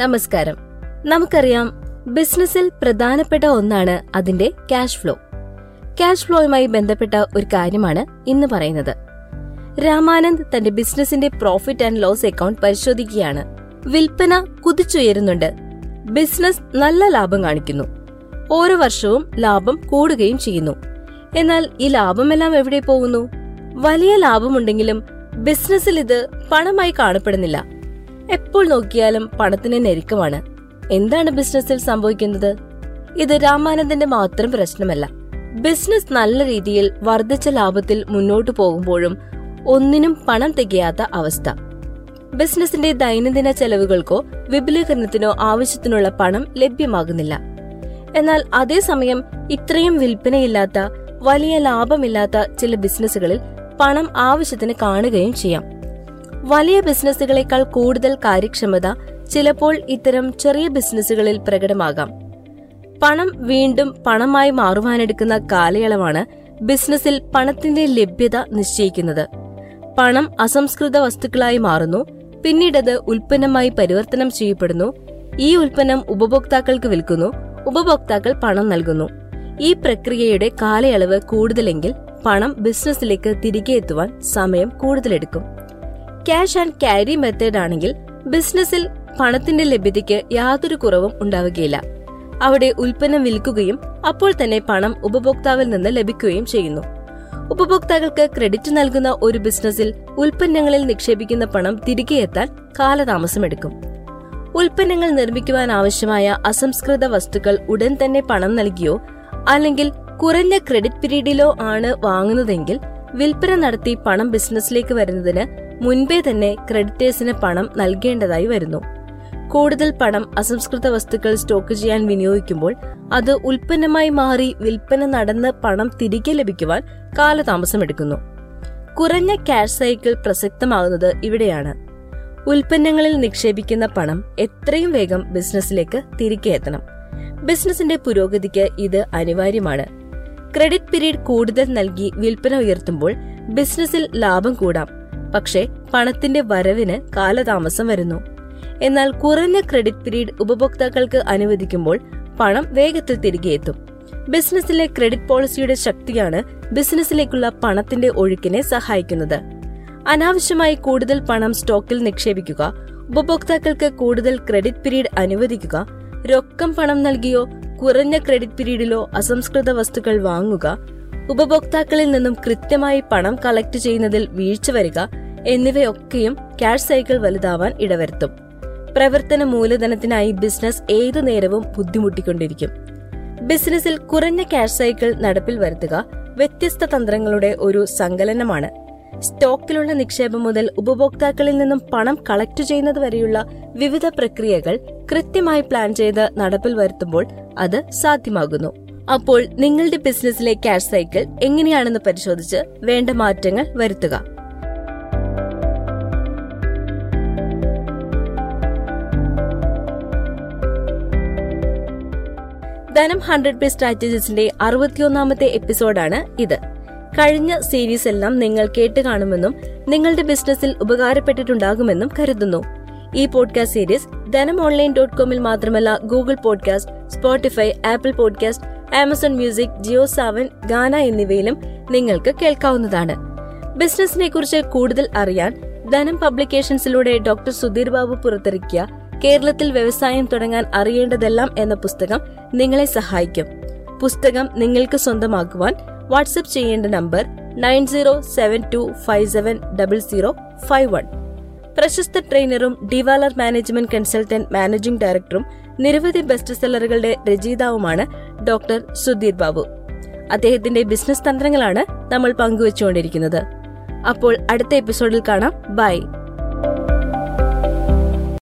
നമസ്കാരം. നമുക്കറിയാം ബിസിനസ്സിൽ പ്രധാനപ്പെട്ട ഒന്നാണ് അതിന്റെ ക്യാഷ് ഫ്ലോ ക്യാഷ് ഫ്ലോയുമായി ബന്ധപ്പെട്ട ഒരു കാര്യമാണ് ഇന്ന് പറയുന്നത്. രാമാനന്ദ് തന്റെ ബിസിനസിന്റെ പ്രോഫിറ്റ് ആൻഡ് ലോസ് അക്കൗണ്ട് പരിശോധിക്കുകയാണ്. വിൽപ്പന കുതിച്ചുയരുന്നുണ്ട്. ബിസിനസ് നല്ല ലാഭം കാണിക്കുന്നു. ഓരോ വർഷവും ലാഭം കൂടുകയും ചെയ്യുന്നു. എന്നാൽ ഈ ലാഭമെല്ലാം എവിടെ പോകുന്നു? വലിയ ലാഭമുണ്ടെങ്കിലും ബിസിനസ്സിൽ ഇത് പണമായി കാണപ്പെടുന്നില്ല. എപ്പോൾ നോക്കിയാലും പണത്തിന് ഞെരുക്കമാണ്. എന്താണ് ബിസിനസ്സിൽ സംഭവിക്കുന്നത്? ഇത് രാമാനന്ദന്റെ മാത്രം പ്രശ്നമല്ല. ബിസിനസ് നല്ല രീതിയിൽ വർദ്ധിച്ച ലാഭത്തിൽ മുന്നോട്ടു പോകുമ്പോഴും ഒന്നിനും പണം തികയാത്ത അവസ്ഥ. ബിസിനസിന്റെ ദൈനംദിന ചെലവുകൾക്കോ വിപുലീകരണത്തിനോ ആവശ്യത്തിനുള്ള പണം ലഭ്യമാകുന്നില്ല. എന്നാൽ അതേസമയം ഇത്രയും വിൽപ്പനയില്ലാത്ത വലിയ ലാഭമില്ലാത്ത ചില ബിസിനസ്സുകളിൽ പണം ആവശ്യത്തിന് കാണുകയും ചെയ്യാം. വലിയ ബിസിനസ്സുകളെക്കാൾ കൂടുതൽ കാര്യക്ഷമത ചിലപ്പോൾ ഇത്തരം ചെറിയ ബിസിനസ്സുകളിൽ പ്രകടമാകാം. പണം വീണ്ടും പണമായി മാറുവാനെടുക്കുന്ന കാലയളവാണ് ബിസിനസ്സിൽ പണത്തിന്റെ ലഭ്യത നിശ്ചയിക്കുന്നത്. പണം അസംസ്കൃത വസ്തുക്കളായി മാറുന്നു പിന്നീടത് ഉൽപ്പന്നമായി പരിവർത്തനം ചെയ്യപ്പെടുന്നു ഈ ഉൽപ്പന്നം ഉപഭോക്താക്കൾക്ക് വിൽക്കുന്നു ഉപഭോക്താക്കൾ പണം നൽകുന്നു. ഈ പ്രക്രിയയുടെ കാലയളവ് കൂടുതലെങ്കിൽ പണം ബിസിനസ്സിലേക്ക് തിരികെ എത്തുവാൻ സമയം കൂടുതലെടുക്കും. ക്യാഷ് ആൻഡ് ക്യാരി മെത്തേഡ് ആണെങ്കിൽ ബിസിനസ്സിൽ പണത്തിന്റെ ലഭ്യതയ്ക്ക് യാതൊരു കുറവും ഉണ്ടാവുകയില്ല. അവിടെ ഉൽപ്പന്നം വിൽക്കുകയും അപ്പോൾ തന്നെ പണം ഉപഭോക്താവിൽ നിന്ന് ലഭിക്കുകയും ചെയ്യുന്നു. ഉപഭോക്താക്കൾക്ക് ക്രെഡിറ്റ് നൽകുന്ന ഒരു ബിസിനസ്സിൽ ഉൽപ്പന്നങ്ങളിൽ നിക്ഷേപിക്കുന്ന പണം തിരികെ എത്താൻ കാലതാമസമെടുക്കും. ഉൽപ്പന്നങ്ങൾ നിർമ്മിക്കുവാൻ ആവശ്യമായ അസംസ്കൃത വസ്തുക്കൾ ഉടൻ തന്നെ പണം നൽകിയോ അല്ലെങ്കിൽ കുറഞ്ഞ ക്രെഡിറ്റ് പീരീഡിലോ ആണ് വാങ്ങുന്നതെങ്കിൽ വിൽപ്പന നടത്തി പണം ബിസിനസ്സിലേക്ക് വരുന്നതിന് മുൻപേ തന്നെ ക്രെഡിറ്റേഴ്സിന് പണം നൽകേണ്ടതായി വരുന്നു. കൂടുതൽ പണം അസംസ്കൃത വസ്തുക്കൾ സ്റ്റോക്ക് ചെയ്യാൻ വിനിയോഗിക്കുമ്പോൾ അത് ഉൽപ്പന്നമായി മാറി വിൽപ്പന നടന്ന് പണം തിരികെ ലഭിക്കുവാൻ കാലതാമസമെടുക്കുന്നു കുറഞ്ഞ ക്യാഷ് സൈക്കിൾ പ്രസക്തമാകുന്നത് ഇവിടെയാണ്. ഉൽപ്പന്നങ്ങളിൽ നിക്ഷേപിക്കുന്ന പണം എത്രയും വേഗം ബിസിനസ്സിലേക്ക് തിരികെ എത്തണം. ബിസിനസിന്റെ പുരോഗതിക്ക് ഇത് അനിവാര്യമാണ്. ക്രെഡിറ്റ് പീരീഡ് കൂടുതൽ നൽകി വിൽപ്പന ഉയർത്തുമ്പോൾ ബിസിനസ്സിൽ ലാഭം കൂടാം. പക്ഷേ പണത്തിന്റെ വരവിന് കാലതാമസം വരുന്നു. എന്നാൽ കുറഞ്ഞ ക്രെഡിറ്റ് പീരീഡ് ഉപഭോക്താക്കൾക്ക് അനുവദിക്കുമ്പോൾ പണം വേഗത്തിൽ തിരികെ എത്തും. ബിസിനസ്സിലെ ക്രെഡിറ്റ് പോളിസിയുടെ ശക്തിയാണ് ബിസിനസ്സിലേക്കുള്ള പണത്തിന്റെ ഒഴുക്കിനെ സഹായിക്കുന്നത്. അനാവശ്യമായി കൂടുതൽ പണം സ്റ്റോക്കിൽ നിക്ഷേപിക്കുക ഉപഭോക്താക്കൾക്ക് കൂടുതൽ ക്രെഡിറ്റ് പീരീഡ് അനുവദിക്കുക രൊക്കം പണം നൽകിയോ കുറഞ്ഞ ക്രെഡിറ്റ് പീരീഡിലോ അസംസ്കൃത വസ്തുക്കൾ വാങ്ങുക ഉപഭോക്താക്കളിൽ നിന്നും കൃത്യമായി പണം കളക്ട് ചെയ്യുന്നതിൽ വീഴ്ച വരിക എന്നിവയൊക്കെയും ക്യാഷ് സൈക്കിൾ വലുതാവാൻ ഇടവരുത്തും. പ്രവർത്തന മൂലധനത്തിനായി ബിസിനസ് ഏതു നേരവും ബുദ്ധിമുട്ടിക്കൊണ്ടിരിക്കും. ബിസിനസ്സിൽ കുറഞ്ഞ ക്യാഷ് സൈക്കിൾ നടപ്പിൽ വരുത്തുക വ്യത്യസ്ത തന്ത്രങ്ങളുടെ ഒരു സങ്കലനമാണ് സ്റ്റോക്കിലുള്ള നിക്ഷേപം മുതൽ ഉപഭോക്താക്കളിൽ നിന്നും പണം കളക്ട് ചെയ്യുന്നത് വരെയുള്ള വിവിധ പ്രക്രിയകൾ കൃത്യമായി പ്ലാൻ ചെയ്ത് നടപ്പിൽ വരുത്തുമ്പോൾ അത് സാധ്യമാകുന്നു. അപ്പോൾ നിങ്ങളുടെ ബിസിനസ്സിലെ ക്യാഷ് സൈക്കിൾ എങ്ങനെയാണെന്ന് പരിശോധിച്ച് വേണ്ട മാറ്റങ്ങൾ വരുത്തുക. ധനം ഹൺഡ്രഡ് പേ സ്ട്രാറ്റജീസിന്റെ അറുപത്തിയൊന്നാമത്തെ എപ്പിസോഡാണ് ഇത്. കഴിഞ്ഞ സീരീസ് എല്ലാം നിങ്ങൾ കേട്ട് കാണുമെന്നും നിങ്ങളുടെ ബിസിനസ്സിൽ ഉപകാരപ്പെട്ടിട്ടുണ്ടാകുമെന്നും കരുതുന്നു. ഈ podcast series Dhanam online dot കോമിൽ മാത്രമല്ല Google podcast Spotify Apple podcast Amazon music Jio Saavn Gaana എന്നിവയിലും നിങ്ങൾക്ക് കേൾക്കാവുന്നതാണ്. ബിസിനസിനെ കുറിച്ച് കൂടുതൽ അറിയാൻ ധനം പബ്ലിക്കേഷൻസിലൂടെ ഡോക്ടർ സുധീർ ബാബു പുറത്തിറക്കിയ കേരളത്തിൽ വ്യവസായം തുടങ്ങാൻ അറിയേണ്ടതെല്ലാം എന്ന പുസ്തകം നിങ്ങളെ സഹായിക്കും. പുസ്തകം നിങ്ങൾക്ക് സ്വന്തമാക്കുവാൻ വാട്സ്ആപ്പ് ചെയ്യേണ്ട number nine zero seven two five seven double zero five one. പ്രശസ്ത ട്രെയിനറും ഡിവാലർ മാനേജ്മെന്റ് കൺസൾട്ടന്റ് മാനേജിംഗ് ഡയറക്ടറും നിരവധി ബെസ്റ്റ് സെല്ലറുകളുടെ രചയിതാവുമാണ് ഡോക്ടർ സുധീർ ബാബു. അദ്ദേഹത്തിന്റെ ബിസിനസ് തന്ത്രങ്ങളാണ് നമ്മൾ പങ്കുവച്ചുകൊണ്ടിരിക്കുന്നത്. അപ്പോൾ അടുത്ത എപ്പിസോഡിൽ കാണാം. ബൈ.